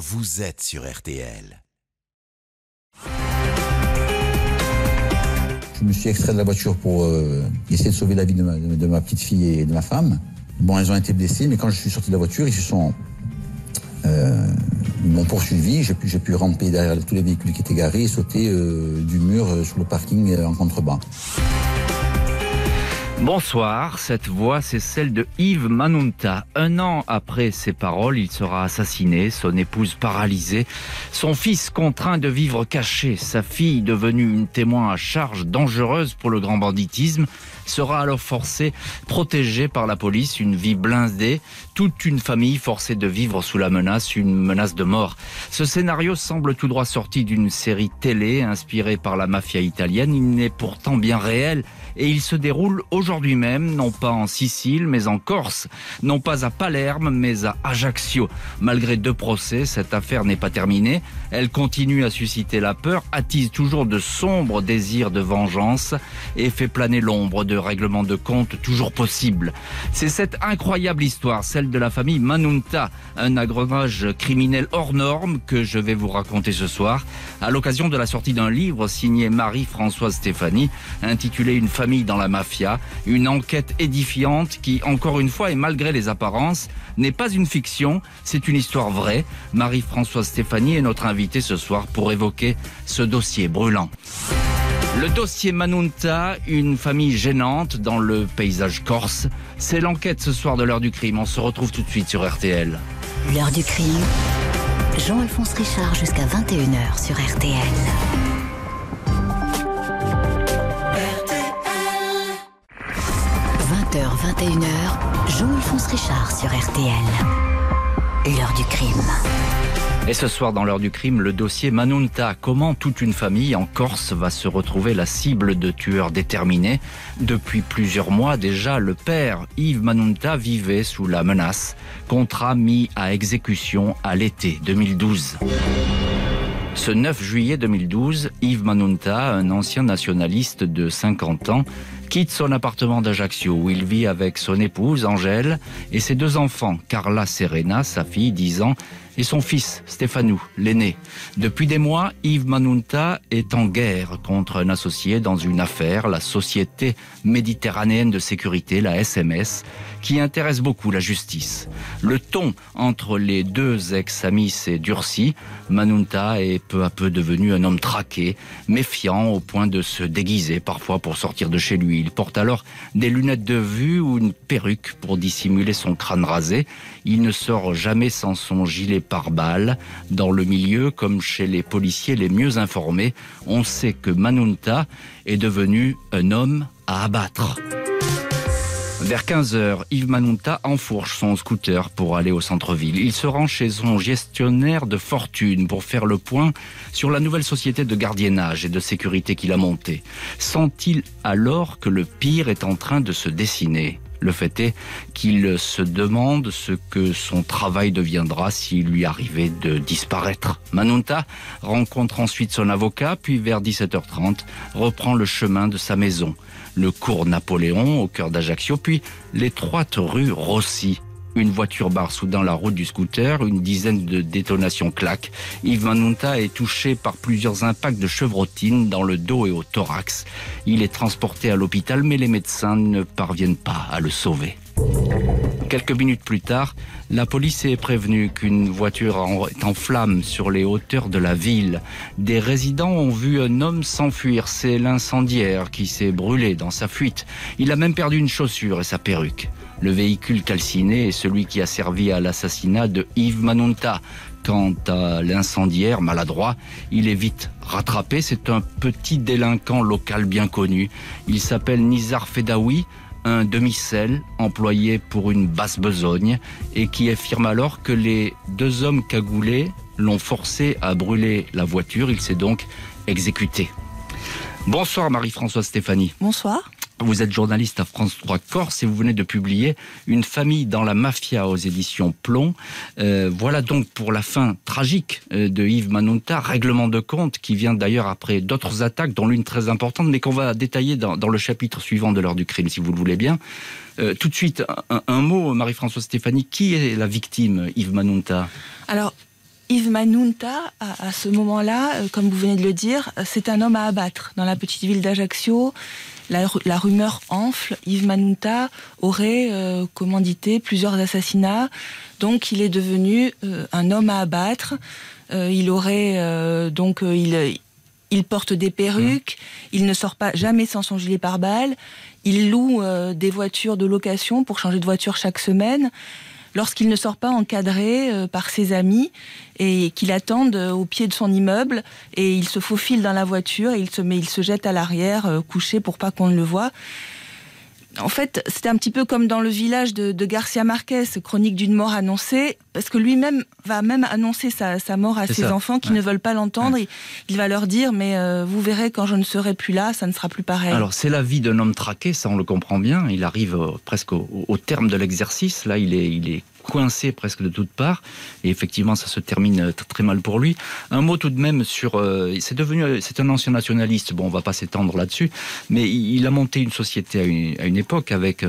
vous êtes sur RTL. Je me suis extrait de la voiture pour euh, essayer de sauver la vie de ma, petite fille et de ma femme. Bon, elles ont été blessées, mais quand je suis sorti de la voiture, ils se sont. Euh, m'ont poursuivi. J'ai pu, ramper derrière tous les véhicules qui étaient garés et sauter euh, du mur sur le parking en contrebas. Bonsoir, cette voix c'est celle de Yves Manunta. Un an après ses paroles, il sera assassiné, son épouse paralysée, son fils contraint de vivre caché, sa fille devenue une témoin à charge dangereuse pour le grand banditisme, sera alors forcée, protégée par la police, une vie blindée, toute une famille forcée de vivre sous la menace, une menace de mort. Ce scénario semble tout droit sorti d'une série télé inspirée par la mafia italienne, il n'est pourtant bien réel et il se déroule aujourd'hui même, non pas en Sicile, mais en Corse, non pas à Palerme, mais à Ajaccio. Malgré deux procès, cette affaire n'est pas terminée. Elle continue à susciter la peur, attise toujours de sombres désirs de vengeance et fait planer l'ombre de règlements de compte toujours possibles. C'est cette incroyable histoire, celle de la famille Manunta, un agrenage criminel hors norme que je vais vous raconter ce soir, à l'occasion de la sortie d'un livre signé Marie-Françoise Stéphanie, intitulé Une famille dans la mafia, une enquête édifiante qui, encore une fois et malgré les apparences, n'est pas une fiction, c'est une histoire vraie. Marie-Françoise Stéphanie est notre invitée ce soir pour évoquer ce dossier brûlant. Le dossier Manunta, une famille gênante dans le paysage corse, c'est l'enquête ce soir de l'heure du crime. On se retrouve tout de suite sur RTL. L'heure du crime. Jean-Alphonse Richard jusqu'à 21h sur RTL. 20h, 21h, Jean-Alphonse Richard sur RTL. L'heure du crime. Et ce soir, dans l'heure du crime, le dossier Manunta. Comment toute une famille en Corse va se retrouver la cible de tueurs déterminés? Depuis plusieurs mois déjà, le père, Yves Manunta, vivait sous la menace. Contrat mis à exécution à l'été 2012. Ce 9 juillet 2012, Yves Manunta, un ancien nationaliste de 50 ans, quitte son appartement d'Ajaccio où il vit avec son épouse Angèle et ses deux enfants, Carla Serena, sa fille 10 ans, et son fils, Stéphanou, l'aîné. Depuis des mois, Yves Manunta est en guerre contre un associé dans une affaire, la Société méditerranéenne de sécurité, la SMS, qui intéresse beaucoup la justice. Le ton entre les deux ex-amis s'est durci. Manunta est peu à peu devenu un homme traqué, méfiant au point de se déguiser parfois pour sortir de chez lui. Il porte alors des lunettes de vue ou une perruque pour dissimuler son crâne rasé. Il ne sort jamais sans son gilet pare-balles. Dans le milieu, comme chez les policiers les mieux informés, on sait que Manunta est devenu un homme à abattre. Vers 15h, Yves Manunta enfourche son scooter pour aller au centre-ville. Il se rend chez son gestionnaire de fortune pour faire le point sur la nouvelle société de gardiennage et de sécurité qu'il a montée. Sent-il alors que le pire est en train de se dessiner? Le fait est qu'il se demande ce que son travail deviendra s'il lui arrivait de disparaître. Manunta rencontre ensuite son avocat, puis vers 17h30 reprend le chemin de sa maison le cours Napoléon au cœur d'Ajaccio, puis l'étroite rue Rossi. Une voiture barre soudain la route du scooter, une dizaine de détonations claquent. Yves Manunta est touché par plusieurs impacts de chevrotine dans le dos et au thorax. Il est transporté à l'hôpital, mais les médecins ne parviennent pas à le sauver. Quelques minutes plus tard, la police est prévenue qu'une voiture est en flammes sur les hauteurs de la ville. Des résidents ont vu un homme s'enfuir. C'est l'incendiaire qui s'est brûlé dans sa fuite. Il a même perdu une chaussure et sa perruque. Le véhicule calciné est celui qui a servi à l'assassinat de Yves Manunta. Quant à l'incendiaire maladroit, il est vite rattrapé. C'est un petit délinquant local bien connu. Il s'appelle Nizar Fedawi un demi-sel employé pour une basse besogne et qui affirme alors que les deux hommes cagoulés l'ont forcé à brûler la voiture. Il s'est donc exécuté. Bonsoir Marie-Françoise Stéphanie. Bonsoir. Vous êtes journaliste à France 3 Corse et vous venez de publier Une famille dans la mafia aux éditions Plomb. Euh, voilà donc pour la fin tragique euh, de Yves Manunta, règlement de compte qui vient d'ailleurs après d'autres attaques, dont l'une très importante, mais qu'on va détailler dans, le chapitre suivant de l'heure du crime, si vous le voulez bien. Euh, tout de suite, un, un mot, Marie-Françoise Stéphanie, qui est la victime, Yves Manunta? Alors, Yves Manunta, à, ce moment-là, euh, comme vous venez de le dire, c'est un homme à abattre. Dans la petite ville d'Ajaccio, la, rumeur enfle. Yves Manunta aurait euh, commandité plusieurs assassinats. Donc il est devenu euh, un homme à abattre. il aurait donc il, il porte des perruques, mmh. il ne sort pas jamais sans son gilet pare-balles, il loue des voitures de location pour changer de voiture chaque semaine lorsqu'il ne sort pas encadré euh, par ses amis et qu'il attendent euh, au pied de son immeuble et il se faufile dans la voiture et il se, met, il se jette à l'arrière euh, couché pour pas qu'on le voie en fait, c'était un petit peu comme dans le village de, Garcia Marquez, chronique d'une mort annoncée, parce que lui-même va même annoncer sa, mort à ses enfants qui ne veulent pas l'entendre. Il, va leur dire, mais euh, vous verrez quand je ne serai plus là, ça ne sera plus pareil. Alors c'est la vie d'un homme traqué, ça on le comprend bien. Il arrive euh, presque au, terme de l'exercice. Là, il est, il est coincé presque de toutes parts. Et effectivement, ça se termine euh, très mal pour lui. Un mot tout de même sur. Euh, c'est devenu. Euh, c'est un ancien nationaliste. Bon, on va pas s'étendre là-dessus. Mais il a monté une société à une, époque avec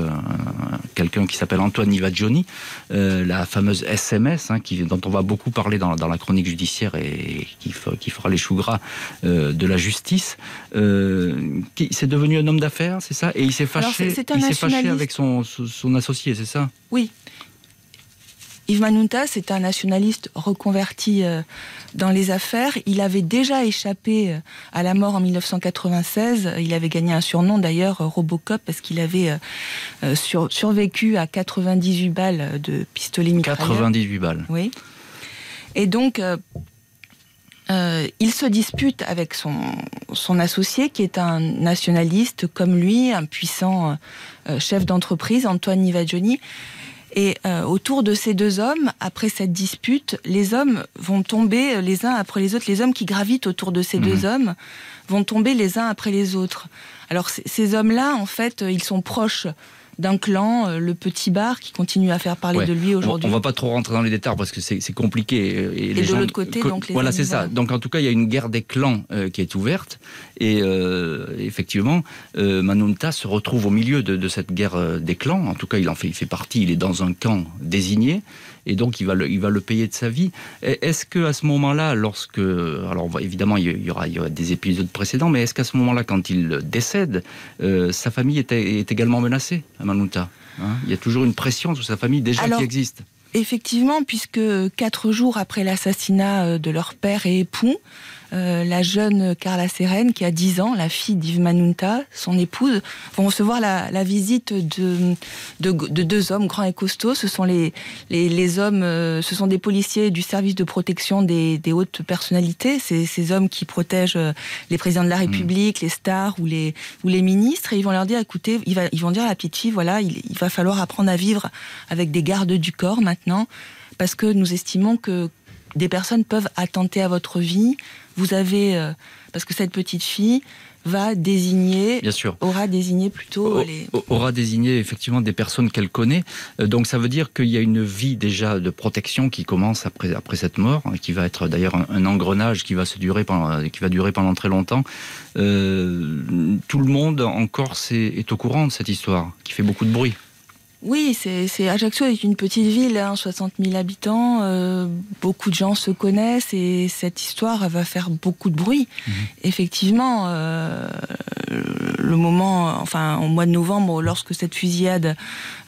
quelqu'un qui s'appelle Antoine Nivaggioni, la fameuse SMS, hein, qui, dont on va beaucoup parler dans, la chronique judiciaire et qui, qui fera les choux gras de la justice. c'est devenu un homme d'affaires, c'est ça? Et il s'est fâché, il s'est fâché avec son, son associé, c'est ça? Oui, Yves Manunta, c'est un nationaliste reconverti euh, dans les affaires. Il avait déjà échappé euh, à la mort en 1996. Il avait gagné un surnom d'ailleurs, euh, Robocop, parce qu'il avait survécu à 98 balles de pistolet mitrailleur. 98 balles. Oui. Et donc, il se dispute avec son, son associé, qui est un nationaliste comme lui, un puissant chef d'entreprise, Antoine Nivaggioni. Et euh, autour de ces deux hommes, après cette dispute, les hommes vont tomber les uns après les autres. Les hommes qui gravitent autour de ces deux mhm. hommes vont tomber les uns après les autres. Alors ces hommes-là, en fait, ils sont proches d'un clan, euh, le petit bar, qui continue à faire parler de lui aujourd'hui. On, ne va pas trop rentrer dans les détails parce que c'est compliqué. Euh, et, de l'autre côté, donc les Voilà, c'est ça. Donc en tout cas, il y a une guerre des clans euh, qui est ouverte. Et effectivement, Manunta se retrouve au milieu de, cette guerre des clans. En tout cas, il en fait, il fait partie. Il est dans un camp désigné et donc il va le, il va le payer de sa vie. Est-ce que à ce moment-là, lorsque, alors évidemment il y aura, il y aura des épisodes précédents, mais est-ce qu'à ce moment-là, quand il décède, euh, sa famille est, est, également menacée à Manuta hein? Il y a toujours une pression sur sa famille déjà qui existe. Effectivement, puisque quatre jours après l'assassinat euh, de leur père et époux, euh, la jeune Carla Seren, qui a 10 ans, la fille d'Yves Manunta, son épouse, vont recevoir la, visite de, de, deux hommes grands et costauds. Ce sont les, les, hommes, euh, ce sont des policiers du service de protection des, hautes personnalités. C'est ces hommes qui protègent euh, les présidents de la hmm. République, les stars ou les, ou les ministres. Et ils vont leur dire, écoutez, ils, va, ils vont dire à la petite fille, voilà, il, il va falloir apprendre à vivre avec des gardes du corps maintenant parce que nous estimons que des personnes peuvent attenter à votre vie. Vous avez, euh, parce que cette petite fille va désigner, Bien sûr. aura désigné plutôt les... Aura désigné effectivement des personnes qu'elle connaît. Euh, donc ça veut dire qu'il y a une vie déjà de protection qui commence après, après cette mort, hein, qui va être d'ailleurs un, engrenage qui va, se durer pendant, qui va durer pendant très longtemps. Euh, tout le monde en Corse est au courant de cette histoire, qui fait beaucoup de bruit. Oui, c'est Ajaccio est une petite ville, hein, 60 000 habitants, euh, beaucoup de gens se connaissent et cette histoire va faire beaucoup de bruit. Mhm. Effectivement, euh, le moment, enfin au mois de novembre, lorsque cette fusillade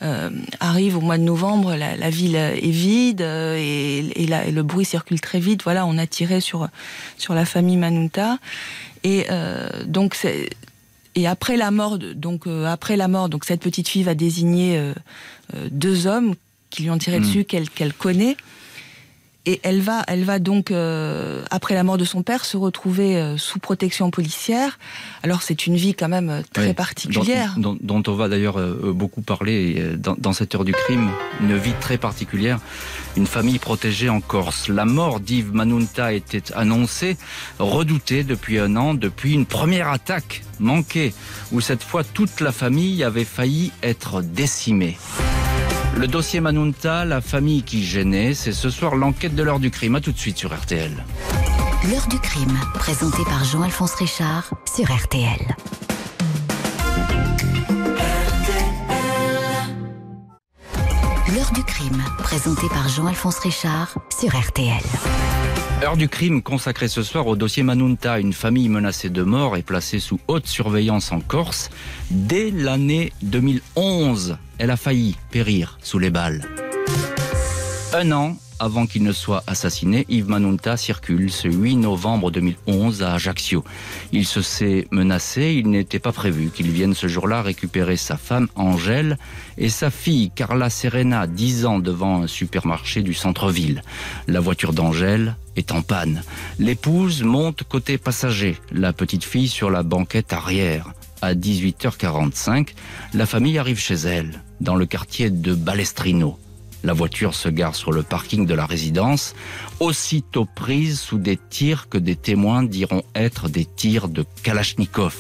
euh, arrive au mois de novembre, la, ville est vide et, et, le bruit circule très vite. Voilà, on a tiré sur sur la famille Manuta et donc c'est et après la mort, donc euh, après la mort, donc cette petite fille va désigner euh, euh, deux hommes qui lui ont tiré hmm. dessus qu'elle connaît. Et elle va, elle va donc, après la mort de son père, se retrouver sous protection policière. Alors c'est une vie quand même très particulière. Dont, on va d'ailleurs beaucoup parler dans, dans, cette heure du crime. Une vie très particulière. Une famille protégée en Corse. La mort d'Yves Manunta était annoncée, redoutée depuis un an, depuis une première attaque manqué, où cette fois toute la famille avait failli être décimée. Le dossier Manunta, la famille qui gênait, c'est ce soir l'enquête de l'heure du crime. A tout de suite sur RTL. L'heure du crime, présenté par Jean-Alphonse Richard sur RTL. L'heure du crime crime, présenté par Jean-Alphonse Richard sur RTL. Heure du crime consacrée ce soir au dossier Manunta, une famille menacée de mort et placée sous haute surveillance en Corse. Dès l'année 2011, elle a failli périr sous les balles. Un an avant qu'il ne soit assassiné, Yves Manunta circule ce 8 novembre 2011 à Ajaccio. Il se sait menacé, il n'était pas prévu qu'il vienne ce jour-là récupérer sa femme Angèle et sa fille Carla Serena, 10 ans devant un supermarché du centre-ville. La voiture d'Angèle est en panne. L'épouse monte côté passager, la petite fille sur la banquette arrière. À 18h45, la famille arrive chez elle, dans le quartier de Balestrino. La voiture se gare sur le parking de la résidence, aussitôt prise sous des tirs que des témoins diront être des tirs de Kalachnikov.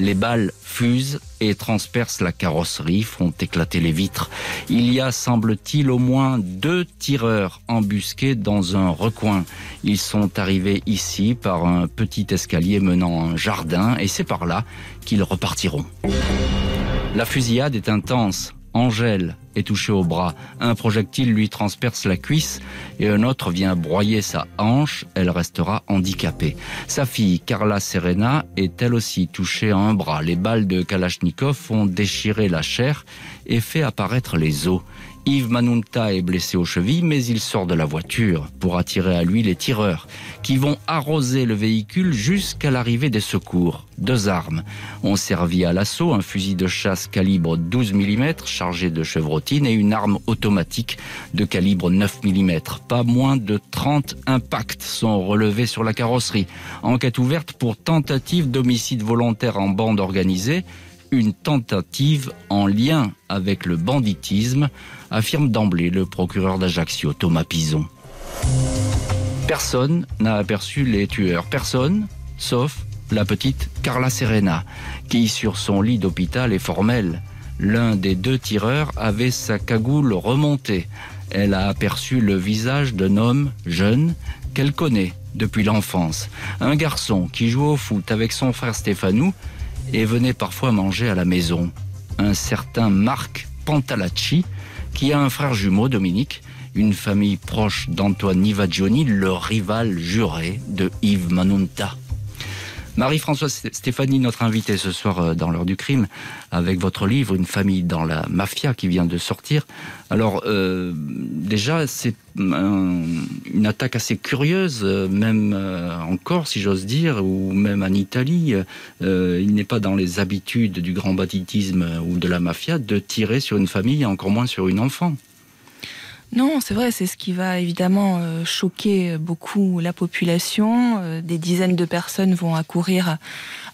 Les balles fusent et transpercent la carrosserie, font éclater les vitres. Il y a, semble-t-il, au moins deux tireurs embusqués dans un recoin. Ils sont arrivés ici par un petit escalier menant à un jardin et c'est par là qu'ils repartiront. La fusillade est intense. Angèle est touchée au bras. Un projectile lui transperce la cuisse et un autre vient broyer sa hanche. Elle restera handicapée. Sa fille, Carla Serena, est elle aussi touchée à un bras. Les balles de Kalachnikov ont déchiré la chair et fait apparaître les os. Yves Manunta est blessé aux chevilles, mais il sort de la voiture pour attirer à lui les tireurs, qui vont arroser le véhicule jusqu'à l'arrivée des secours. Deux armes ont servi à l'assaut, un fusil de chasse calibre 12 mm chargé de chevrotine et une arme automatique de calibre 9 mm. Pas moins de 30 impacts sont relevés sur la carrosserie. Enquête ouverte pour tentative d'homicide volontaire en bande organisée une tentative en lien avec le banditisme, affirme d'emblée le procureur d'Ajaccio, Thomas Pison. Personne n'a aperçu les tueurs, personne, sauf la petite Carla Serena, qui sur son lit d'hôpital est formelle. L'un des deux tireurs avait sa cagoule remontée. Elle a aperçu le visage d'un homme jeune qu'elle connaît depuis l'enfance. Un garçon qui joue au foot avec son frère Stéphanou et venait parfois manger à la maison. Un certain Marc Pantalacci, qui a un frère jumeau, Dominique, une famille proche d'Antoine Nivagioni, le rival juré de Yves Manunta. Marie-Françoise Stéphanie, notre invitée ce soir euh, dans l'heure du crime, avec votre livre Une famille dans la mafia qui vient de sortir. Alors euh, déjà, c'est une attaque assez curieuse, euh, même encore, si j'ose dire, ou même en Italie. il n'est pas dans les habitudes du grand banditisme ou de la mafia de tirer sur une famille, encore moins sur une enfant. Non, c'est vrai, c'est ce qui va évidemment euh, choquer beaucoup la population. Euh, des dizaines de personnes vont accourir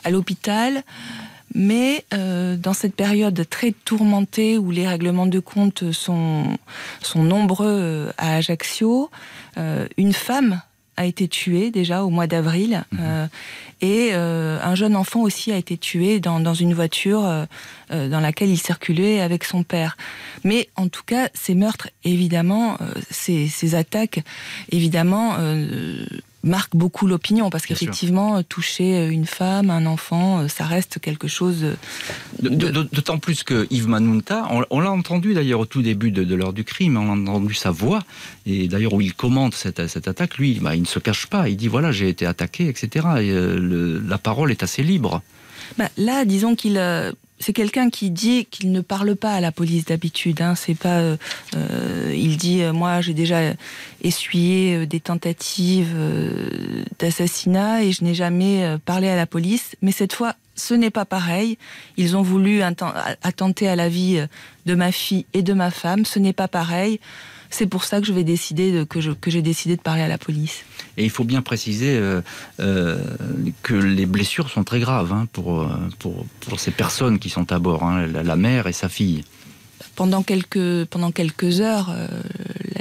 à l'hôpital. Mais euh, dans cette période très tourmentée où les règlements de compte sont, sont nombreux à Ajaccio, une femme a été tuée déjà au mois d'avril mhm. et un jeune enfant aussi a été tué dans, dans une voiture dans laquelle il circulait avec son père. Mais en tout cas, ces meurtres, évidemment, euh, ces, attaques, évidemment, euh, marquent beaucoup l'opinion parce qu'effectivement toucher une femme, un enfant, ça reste quelque chose. D'autant plus que Yves Manunta, on, l'a entendu d'ailleurs au tout début de, l'heure du crime, on a entendu sa voix et d'ailleurs où il commente cette, attaque, lui, bah, il ne se cache pas, il dit voilà j'ai été attaqué, etc. Euh, la parole est assez libre. Bah, là, disons qu'il c'est quelqu'un qui dit qu'il ne parle pas à la police d'habitude. Hein. C'est pas, euh, euh, il dit euh, moi j'ai déjà essuyé des tentatives d'assassinat et je n'ai jamais parlé à la police. Mais cette fois, ce n'est pas pareil. Ils ont voulu attenter à la vie de ma fille et de ma femme. Ce n'est pas pareil. C'est pour ça que je vais décider de, que, j'ai décidé de parler à la police. Et il faut bien préciser euh, euh, que les blessures sont très graves hein, pour, pour, pour, ces personnes qui sont à bord, hein, la, mère et sa fille. Pendant quelques, pendant quelques heures, euh,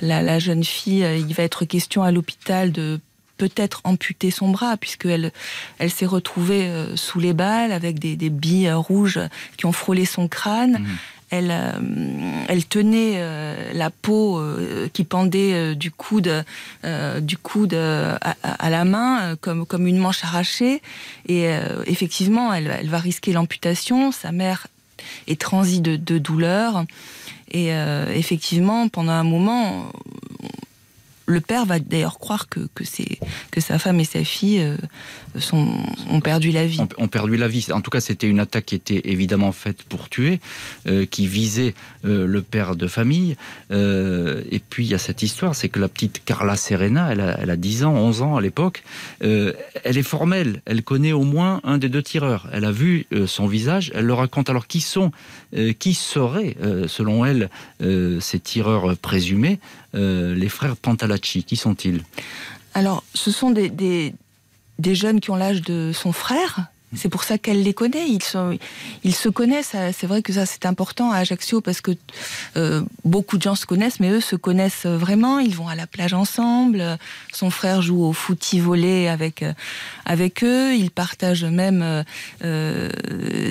la, jeune fille, il va être question à l'hôpital de peut-être amputer son bras puisqu'elle elle s'est retrouvée sous les balles avec des, billes rouges qui ont frôlé son crâne. Mmh elle, euh, elle tenait euh, la peau euh, qui pendait du coude, à, la main comme, une manche arrachée. Et effectivement, elle, va risquer l'amputation. Sa mère est transie de, de douleur. Et effectivement, pendant un moment, le père va d'ailleurs croire que, que, que sa femme et sa fille sont, ont perdu la vie. Ont, perdu la vie. En tout cas, c'était une attaque qui était évidemment faite pour tuer, euh, qui visait euh, le père de famille. et puis, il y a cette histoire, c'est que la petite Carla Serena, elle a, elle a 10 ans, 11 ans à l'époque, elle est formelle, elle connaît au moins un des deux tireurs. Elle a vu son visage, elle le raconte. Alors, qui sont, qui seraient, selon elle, ces tireurs présumés euh, les frères Pantalacci, qui sont-ils? Alors, ce sont des, des, jeunes qui ont l'âge de son frère. C'est pour ça qu'elle les connaît. Ils, sont, ils se connaissent. C'est vrai que ça, c'est important à Ajaccio parce que euh, beaucoup de gens se connaissent, mais eux se connaissent vraiment. Ils vont à la plage ensemble. Son frère joue au footy volé avec, avec eux. Ils partagent même euh,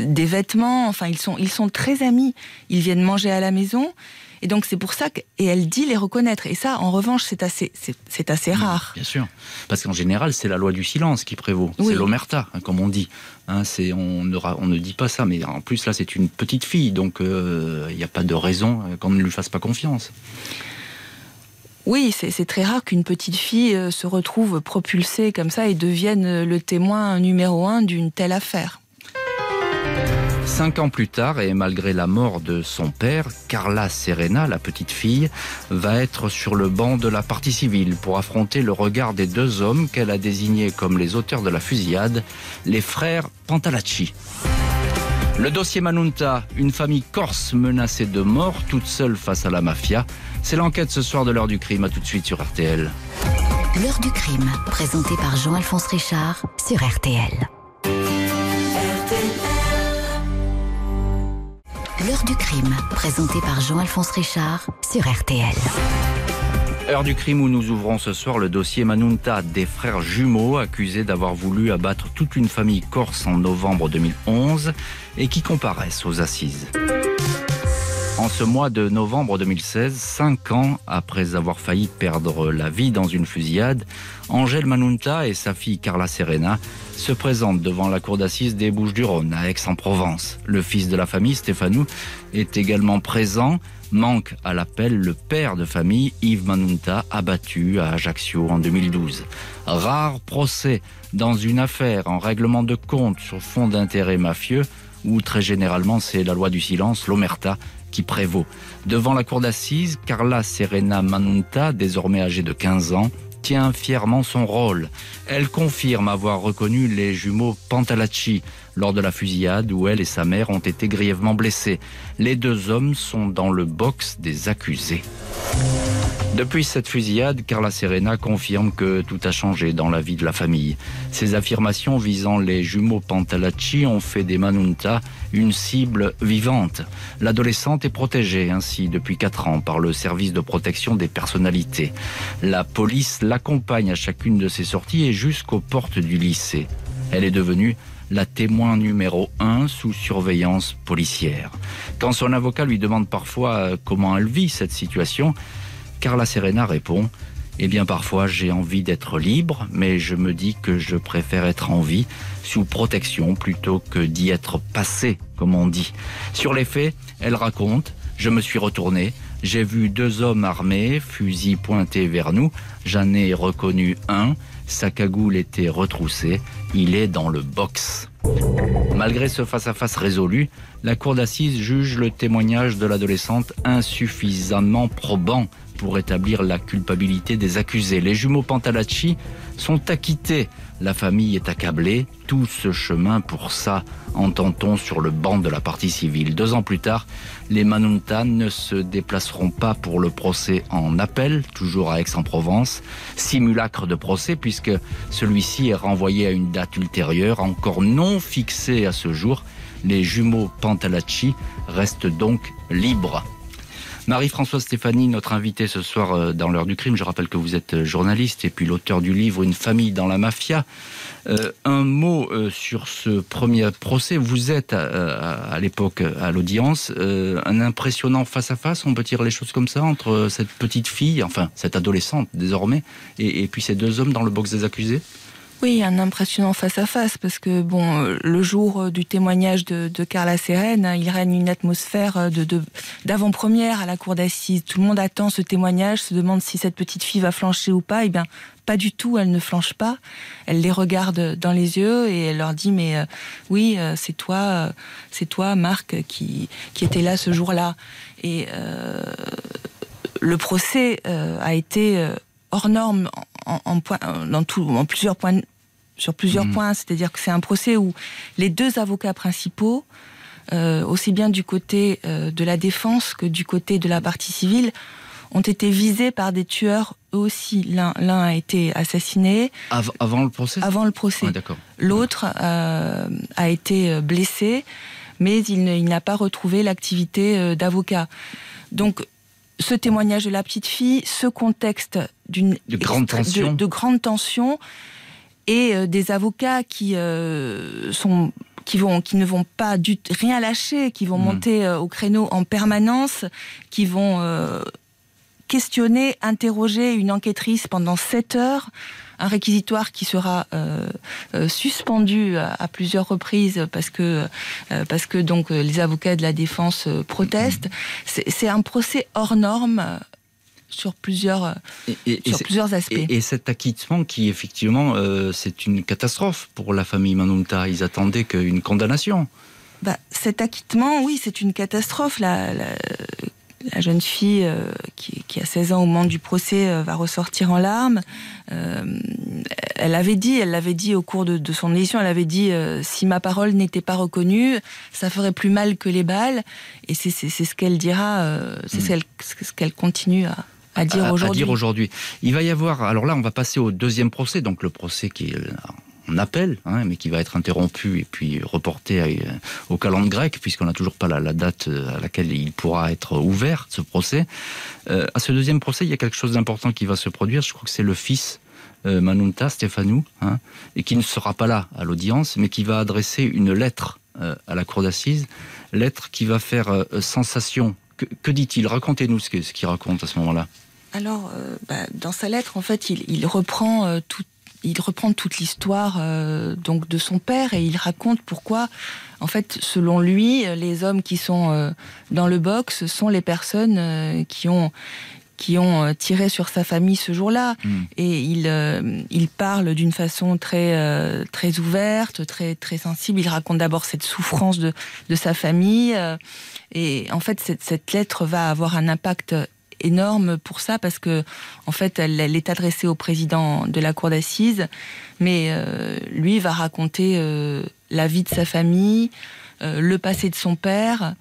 des vêtements. Enfin, ils sont, ils sont très amis. Ils viennent manger à la maison. Et donc c'est pour ça que et elle dit les reconnaître. Et ça, en revanche, c'est assez c'est assez rare. Bien sûr, parce qu'en général, c'est la loi du silence qui prévaut. C'est l'omerta, hein, comme on dit. Hein, c'est on ne on ne dit pas ça, mais en plus là, c'est une petite fille, donc euh, il n'y a pas de raison euh, qu'on ne lui fasse pas confiance. Oui, c'est très rare qu'une petite fille euh, se retrouve propulsée comme ça et devienne le témoin numéro un d'une telle affaire. Cinq ans plus tard, et malgré la mort de son père, Carla Serena, la petite fille, va être sur le banc de la partie civile pour affronter le regard des deux hommes qu'elle a désignés comme les auteurs de la fusillade, les frères Pantalacci. Le dossier Manunta, une famille corse menacée de mort, toute seule face à la mafia. C'est l'enquête ce soir de l'heure du crime. À tout de suite sur RTL. L'heure du crime, présenté par Jean-Alphonse Richard sur RTL. L'heure du crime, présenté par Jean-Alphonse Richard sur RTL. Heure du crime où nous ouvrons ce soir le dossier Manunta des frères jumeaux accusés d'avoir voulu abattre toute une famille corse en novembre 2011 et qui comparaissent aux assises. En ce mois de novembre 2016, cinq ans après avoir failli perdre la vie dans une fusillade, Angèle Manunta et sa fille Carla Serena se présentent devant la cour d'assises des Bouches-du-Rhône à Aix-en-Provence. Le fils de la famille, Stéphanou, est également présent. Manque à l'appel le père de famille, Yves Manunta, abattu à Ajaccio en 2012. Rare procès dans une affaire en règlement de compte sur fond d'intérêt mafieux, où très généralement c'est la loi du silence, l'omerta, qui prévaut. Devant la cour d'assises, Carla Serena Manunta, désormais âgée de 15 ans, tient fièrement son rôle. Elle confirme avoir reconnu les jumeaux Pantalacci lors de la fusillade où elle et sa mère ont été grièvement blessés. Les deux hommes sont dans le box des accusés. Depuis cette fusillade, Carla Serena confirme que tout a changé dans la vie de la famille. Ses affirmations visant les jumeaux Pantalacci ont fait des Manunta une cible vivante. L'adolescente est protégée ainsi depuis 4 ans par le service de protection des personnalités. La police l'accompagne à chacune de ses sorties et jusqu'aux portes du lycée. Elle est devenue la témoin numéro un sous surveillance policière. Quand son avocat lui demande parfois euh, comment elle vit cette situation, Carla Serena répond eh bien parfois j'ai envie d'être libre, mais je me dis que je préfère être en vie, sous protection, plutôt que d'y être passé, comme on dit. Sur les faits, elle raconte, je me suis retourné, j'ai vu deux hommes armés, fusils pointés vers nous, j'en ai reconnu un, sa cagoule était retroussée, il est dans le box. Malgré ce face-à-face résolu, la cour d'assises juge le témoignage de l'adolescente insuffisamment probant pour établir la culpabilité des accusés. Les jumeaux Pantalacci sont acquittés. La famille est accablée. Tout ce chemin pour ça, entend-on sur le banc de la partie civile. Deux ans plus tard, les Manunta ne se déplaceront pas pour le procès en appel, toujours à Aix-en-Provence. Simulacre de procès puisque celui-ci est renvoyé à une date ultérieure, encore non fixée à ce jour. Les jumeaux Pantalacci restent donc libres. Marie-Françoise Stéphanie, notre invitée ce soir euh, dans l'heure du crime. Je rappelle que vous êtes euh, journaliste et puis l'auteur du livre Une famille dans la mafia. Euh, un mot sur ce premier procès. Vous êtes à, l'époque à l'audience un impressionnant face à face, on peut dire les choses comme ça, entre cette petite fille, enfin cette adolescente désormais, et, puis ces deux hommes dans le box des accusés? Oui, un impressionnant face à face parce que bon, euh, le jour euh, du témoignage de, Carla Sérène, hein, il règne une atmosphère euh, de d'avant-première à la cour d'assises. Tout le monde attend ce témoignage, se demande si cette petite fille va flancher ou pas. Eh bien, pas du tout, elle ne flanche pas. Elle les regarde dans les yeux et elle leur dit mais oui, c'est toi, c'est toi, Marc, qui qui était là ce jour-là. Et le procès a été hors norme en, point, dans tout, en plusieurs points, sur plusieurs mmh. points. C'est-à-dire que c'est un procès où les deux avocats principaux, euh, aussi bien du côté euh, de la défense que du côté de la partie civile, ont été visés par des tueurs eux aussi. L'un, l'un a été assassiné. avant le procès? Avant le procès. L'autre euh, a été blessé, mais il, il n'a pas retrouvé l'activité d'avocat. Donc ce témoignage de la petite fille, ce contexte d'une de grande tension, de, grande tension et euh, des avocats qui euh, sont qui vont qui ne vont pas du rien lâcher, qui vont hmm. monter euh, au créneau en permanence, qui vont questionner, interroger une enquêtrice pendant sept heures un réquisitoire qui sera euh, euh, suspendu à, plusieurs reprises parce que euh, parce que donc les avocats de la défense protestent. C'est un procès hors norme sur plusieurs, sur plusieurs aspects. Et, cet acquittement qui, effectivement, c'est une catastrophe pour la famille Manunta. Ils attendaient qu'une condamnation. Bah, cet acquittement, oui, c'est une catastrophe. La, la, la jeune fille euh, qui, a 16 ans au moment du procès euh, va ressortir en larmes. Euh, elle avait dit, elle l'avait dit au cours de, son édition, elle avait dit si ma parole n'était pas reconnue, ça ferait plus mal que les balles. Et c'est ce qu'elle dira, c'est ce qu'elle continue à, dire aujourd'hui. À dire aujourd'hui. Il va y avoir, alors là, on va passer au deuxième procès, donc le procès qui est on appelle, hein, mais qui va être interrompu et puis reporté euh, au calendrier grec, puisqu'on n'a toujours pas la, date euh, à laquelle il pourra être ouvert, ce procès. Euh, à ce deuxième procès, il y a quelque chose d'important qui va se produire. Je crois que c'est le fils Manunta, Stéphanou, hein, et qui ne sera pas là à l'audience, mais qui va adresser une lettre à la cour d'assises, lettre qui va faire sensation. Que, dit-il? Racontez-nous ce qu'il raconte à ce moment-là. Alors, bah, dans sa lettre, en fait, il reprend tout il reprend toute l'histoire euh, donc de son père et il raconte pourquoi, en fait, selon lui, les hommes qui sont euh, dans le box sont les personnes euh, qui ont qui ont tiré sur sa famille ce jour-là. Hmm. Et il, il parle d'une façon très, très ouverte, très, très sensible. Il raconte d'abord cette souffrance de, de sa famille. et en fait, cette, cette lettre va avoir un impact énorme pour ça parce que en fait elle, est adressée au président de la cour d'assises, mais euh, lui va raconter euh, la vie de sa famille, euh, le passé de son père.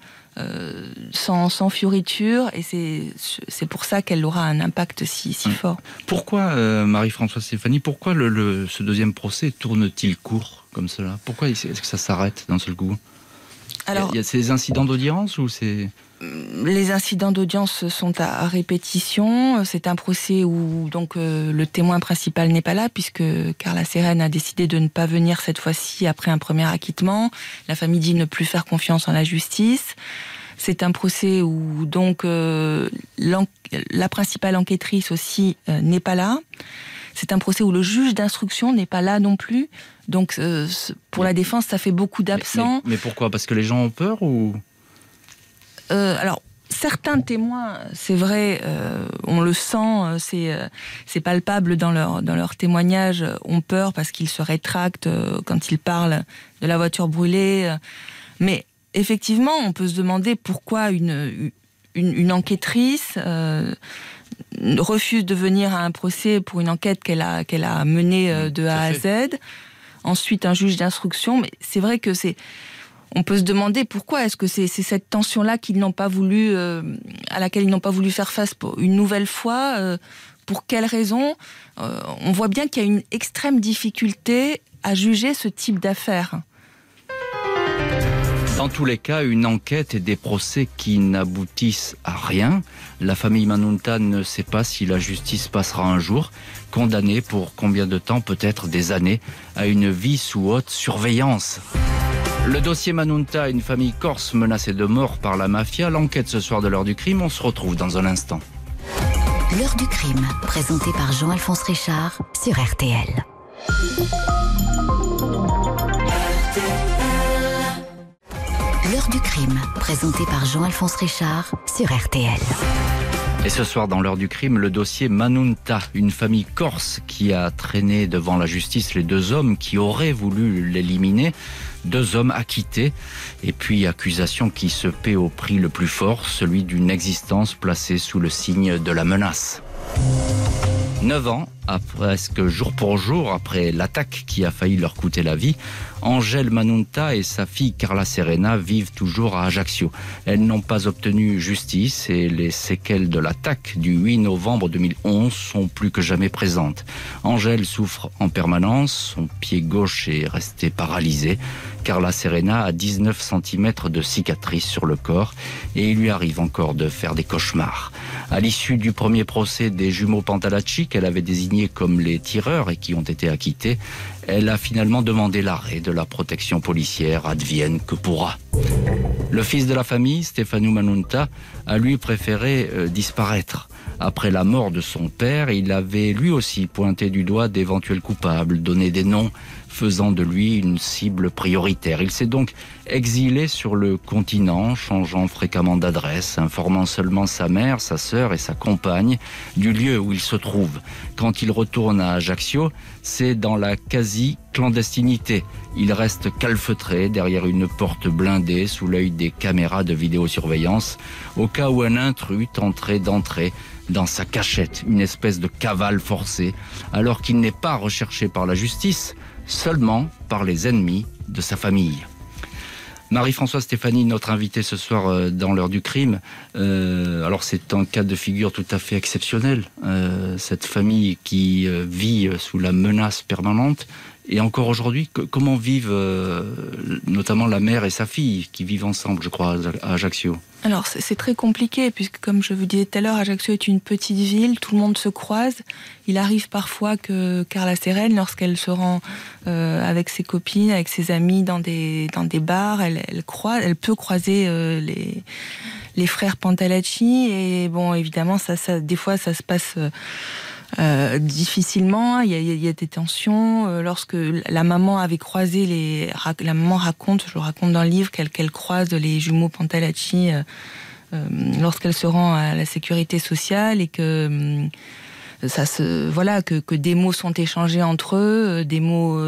sans, sans fioriture et c'est pour ça qu'elle aura un impact si, si fort. Pourquoi, Marie-Françoise Stéphanie, pourquoi le, ce deuxième procès tourne-t-il court comme cela? Pourquoi est-ce que ça s'arrête d'un seul coup? Alors, Il y a ces incidents d'audience ou c'est les incidents d'audience sont à, répétition. C'est un procès où donc euh, le témoin principal n'est pas là puisque Carla Sérène a décidé de ne pas venir cette fois-ci après un premier acquittement. La famille dit ne plus faire confiance en la justice. C'est un procès où donc euh, la principale enquêtrice aussi euh, n'est pas là. C'est un procès où le juge d'instruction n'est pas là non plus. Donc pour la défense, ça fait beaucoup d'absents. mais, pourquoi? Parce que les gens ont peur ou? Euh, alors, certains témoins, c'est vrai, euh, on le sent, euh, c'est palpable dans leur dans leur témoignage, ont peur parce qu'ils se rétractent quand ils parlent de la voiture brûlée. Mais effectivement, on peut se demander pourquoi une une, enquêtrice refuse de venir à un procès pour une enquête qu'elle a qu'elle a menée de A à Z. Ensuite, un juge d'instruction. Mais c'est vrai que c'est on peut se demander pourquoi est-ce que c'est cette tension-là qu'ils n'ont pas voulu, euh, à laquelle ils n'ont pas voulu faire face une nouvelle fois. Euh, pour quelles raisons euh, On voit bien qu'il y a une extrême difficulté à juger ce type d'affaires. Dans tous les cas, une enquête et des procès qui n'aboutissent à rien. La famille Manunta ne sait pas si la justice passera un jour, condamnée pour combien de temps, peut-être des années, à une vie sous haute surveillance. Le dossier Manunta, une famille corse menacée de mort par la mafia. L'enquête ce soir de l'heure du crime, on se retrouve dans un instant. L'heure du crime, présentée par Jean-Alphonse Richard sur RTL. L'heure du crime, présentée par Jean-Alphonse Richard sur RTL. Et ce soir, dans l'heure du crime, le dossier Manunta, une famille corse qui a traîné devant la justice les deux hommes qui auraient voulu l'éliminer. Deux hommes acquittés, et puis accusation qui se paie au prix le plus fort, celui d'une existence placée sous le signe de la menace. Neuf ans, presque jour pour jour après l'attaque qui a failli leur coûter la vie, Angèle Manunta et sa fille Carla Serena vivent toujours à Ajaccio. Elles n'ont pas obtenu justice et les séquelles de l'attaque du 8 novembre 2011 sont plus que jamais présentes. Angèle souffre en permanence, son pied gauche est resté paralysé. Carla Serena a 19 cm de cicatrices sur le corps et il lui arrive encore de faire des cauchemars. À l'issue du premier procès des jumeaux Pantalacci qu'elle avait comme les tireurs et qui ont été acquittés, elle a finalement demandé l'arrêt de la protection policière, advienne que pourra. Le fils de la famille, Stefano Manunta, a lui préféré euh, disparaître. Après la mort de son père, il avait lui aussi pointé du doigt d'éventuels coupables, donné des noms faisant de lui une cible prioritaire. Il s'est donc exilé sur le continent, changeant fréquemment d'adresse, informant seulement sa mère, sa sœur et sa compagne du lieu où il se trouve. Quand il retourne à Ajaccio, c'est dans la quasi-clandestinité. Il reste calfeutré derrière une porte blindée sous l'œil des caméras de vidéosurveillance, au cas où un intrus tenterait d'entrer dans sa cachette, une espèce de cavale forcée, alors qu'il n'est pas recherché par la justice, seulement par les ennemis de sa famille. Marie-Françoise Stéphanie, notre invitée ce soir euh, dans l'heure du crime. Euh, alors c'est un cas de figure tout à fait exceptionnel. Euh, cette famille qui vit sous la menace permanente. Et encore aujourd'hui, comment vivent notamment la mère et sa fille qui vivent ensemble, je crois, à Ajaccio? Alors c'est très compliqué puisque comme je vous disais tout à l'heure, Ajaccio est une petite ville, tout le monde se croise. Il arrive parfois que Carla Serène, lorsqu'elle se rend euh, avec ses copines, avec ses amis dans des dans des bars, elle, elle peut croiser euh, les les frères Pantalacci et bon évidemment ça ça des fois ça se passe euh, difficilement. Il y, a, il y, a, des tensions. Euh, lorsque la maman avait croisé les, la maman raconte, je raconte dans le livre qu'elle croise les jumeaux Pantalacci euh, lorsqu'elle se rend à la sécurité sociale et que ça se voilà que, que des mots sont échangés entre eux, des mots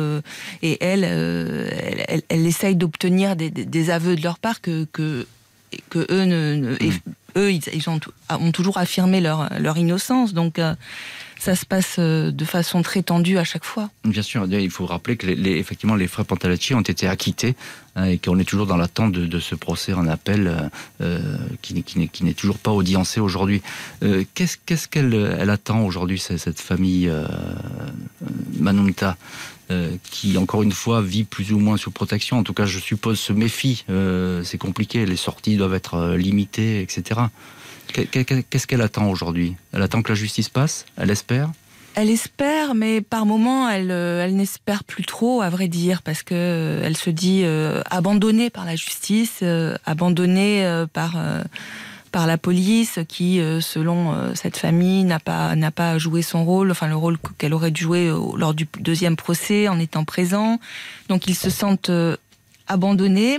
et elle, elle, elle, elle, essaye d'obtenir des, des, aveux de leur part que que que eux ne, ne mmh. eux ils, ils ont, ont, toujours affirmé leur leur innocence donc ça se passe euh, de façon très tendue à chaque fois. Bien sûr, il faut rappeler que les, effectivement les frères Pantalacci ont été acquittés hein, et qu'on est toujours dans l'attente de, ce procès en appel euh, euh qui, n'est toujours pas audiencé aujourd'hui. Qu'est-ce qu'elle elle attend aujourd'hui, cette famille euh, Manunta qui, encore une fois, vit plus ou moins sous protection? En tout cas, je suppose, se méfie. C'est compliqué, les sorties doivent être limitées, etc. Qu'est-ce qu'elle attend aujourd'hui? Elle attend que la justice passe? Elle espère? Elle espère, mais par moments, elle, euh, elle n'espère plus trop, à vrai dire, parce que euh, elle se dit euh, abandonnée par la justice, abandonnée par par la police, qui, selon cette famille, n'a pas n'a pas joué son rôle, enfin le rôle qu'elle aurait dû jouer lors du deuxième procès, en étant présent. Donc ils se sentent abandonnés.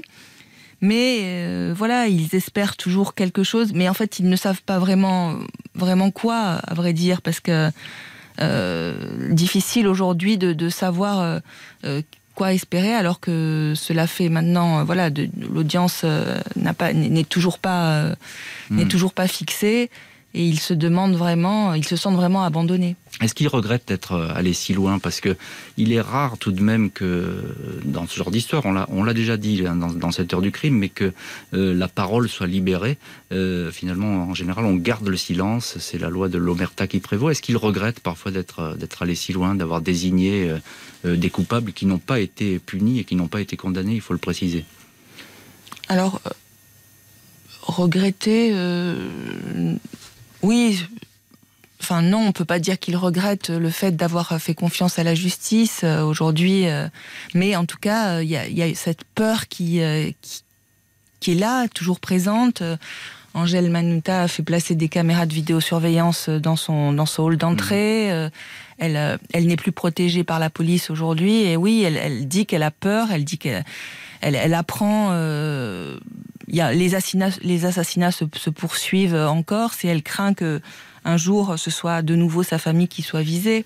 Mais euh, voilà, ils espèrent toujours quelque chose, mais en fait, ils ne savent pas vraiment, vraiment quoi, à vrai dire, parce que euh, difficile aujourd'hui de, de, savoir euh, euh quoi espérer, alors que cela fait maintenant, voilà, l'audience n'a pas, n'est toujours pas, mmh. n'est toujours pas fixée et ils se demandent vraiment, ils se sentent vraiment abandonnés. Est-ce qu'ils regrettent d'être euh, allés si loin? Parce que il est rare tout de même que dans ce genre d'histoire, on l'a, déjà dit dans, dans, cette heure du crime, mais que euh, la parole soit libérée. Euh, finalement, en général, on garde le silence. C'est la loi de l'omerta qui prévaut. Est-ce qu'ils regrettent parfois d'être, allés si loin, d'avoir désigné des coupables qui n'ont pas été punis et qui n'ont pas été condamnés Il faut le préciser? Alors, regretter oui, enfin non, on peut pas dire qu'il regrette le fait d'avoir fait confiance à la justice euh, aujourd'hui, euh, mais en tout cas, il euh, y, y, a cette peur qui, qui, qui est là, toujours présente. Angèle Manuta a fait placer des caméras de vidéosurveillance dans son dans son hall d'entrée. Mmh. Elle elle n'est plus protégée par la police aujourd'hui et oui, elle, elle dit qu'elle a peur. Elle dit qu'elle elle, apprend. il y a, les assassinats, les assassinats se, se, poursuivent en Corse et elle craint que un jour ce soit de nouveau sa famille qui soit visée.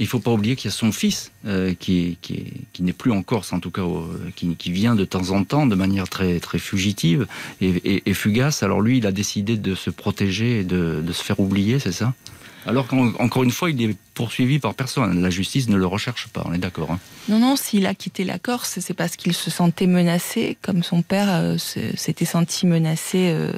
Il ne faut pas oublier qu'il y a son fils euh, qui, qui, qui n'est plus en Corse, en tout cas, qui, qui, vient de temps en temps de manière très, très fugitive et, et, fugace. Alors lui, il a décidé de se protéger et de, de se faire oublier, c'est ça? Alors qu'encore une fois, il est poursuivi par personne. La justice ne le recherche pas, on est d'accord. Hein. non, non, s'il a quitté la Corse, c'est parce qu'il se sentait menacé, comme son père euh, s'était senti menacé. Euh,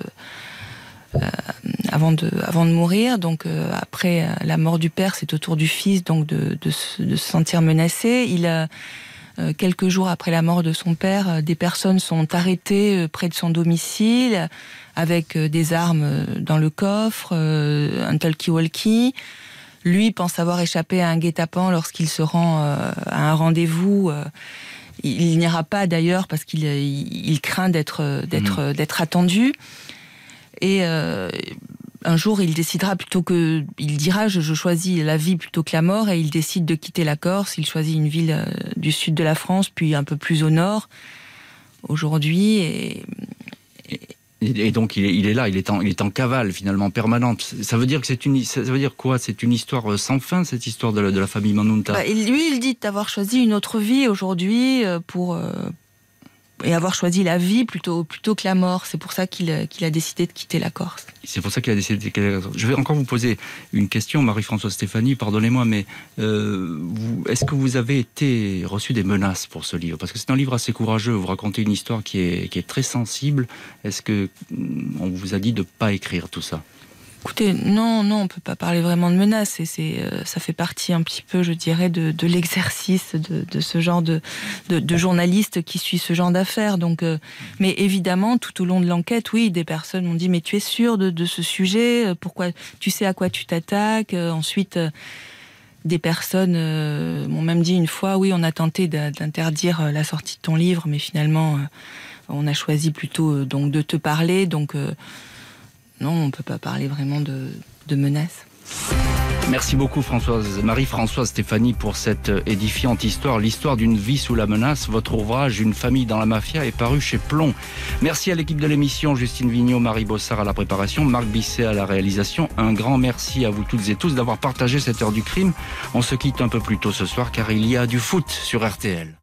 avant, de, avant de mourir. Donc euh, après euh, la mort du père, c'est au tour du fils donc de, de, se sentir menacé. Il a quelques jours après la mort de son père, des personnes sont arrêtées près de son domicile avec des armes dans le coffre, un talkie-walkie. Lui pense avoir échappé à un guet-apens lorsqu'il se rend à un rendez-vous. Il n'ira pas d'ailleurs parce qu'il il, craint d'être d'être mmh. d'être attendu. Et euh, un jour, il décidera plutôt que, il dira, je, choisis la vie plutôt que la mort, et il décide de quitter la Corse. Il choisit une ville euh, du sud de la France, puis un peu plus au nord. Aujourd'hui, et, et donc il est, il est, là, il est en, il est en cavale finalement permanente. Ça veut dire que c'est une, ça veut dire quoi? C'est une histoire euh, sans fin cette histoire de la, de la famille Manunta? Bah, lui, il dit d'avoir choisi une autre vie aujourd'hui pour et avoir choisi la vie plutôt, plutôt que la mort. C'est pour ça qu'il a décidé de quitter la Corse. C'est pour ça qu'il a décidé de quitter la Corse. Je vais encore vous poser une question, Marie-Françoise Stéphanie, pardonnez-moi, mais euh, est-ce que vous avez été reçu des menaces pour ce livre? Parce que c'est un livre assez courageux, vous racontez une histoire qui est, très sensible. Est-ce que mm, on vous a dit de ne pas écrire tout ça? Écoutez, non, non, on peut pas parler vraiment de c'est, euh, ça fait partie un petit peu, je dirais, de, l'exercice de, ce genre de, journaliste qui suit ce genre d'affaires. Euh, mais évidemment, tout au long de l'enquête, oui, des personnes m'ont dit, mais tu es sûr de, ce sujet? Pourquoi Tu sais à quoi tu t'attaques? Ensuite des personnes m'ont même dit une fois, oui, on a tenté d'interdire la sortie de ton livre, mais finalement, on a choisi plutôt de te parler. Non, on ne peut pas parler vraiment de, menaces. Merci beaucoup Françoise, Marie-Françoise Stéphanie pour cette édifiante histoire, l'histoire d'une vie sous la menace. Votre ouvrage Une famille dans la mafia est paru chez Plomb. Merci à l'équipe de l'émission, Justine Vignot, Marie Bossard à la préparation, Marc Bisset à la réalisation. Un grand merci à vous toutes et tous d'avoir partagé cette heure du crime. On se quitte un peu plus tôt ce soir car il y a du foot sur RTL.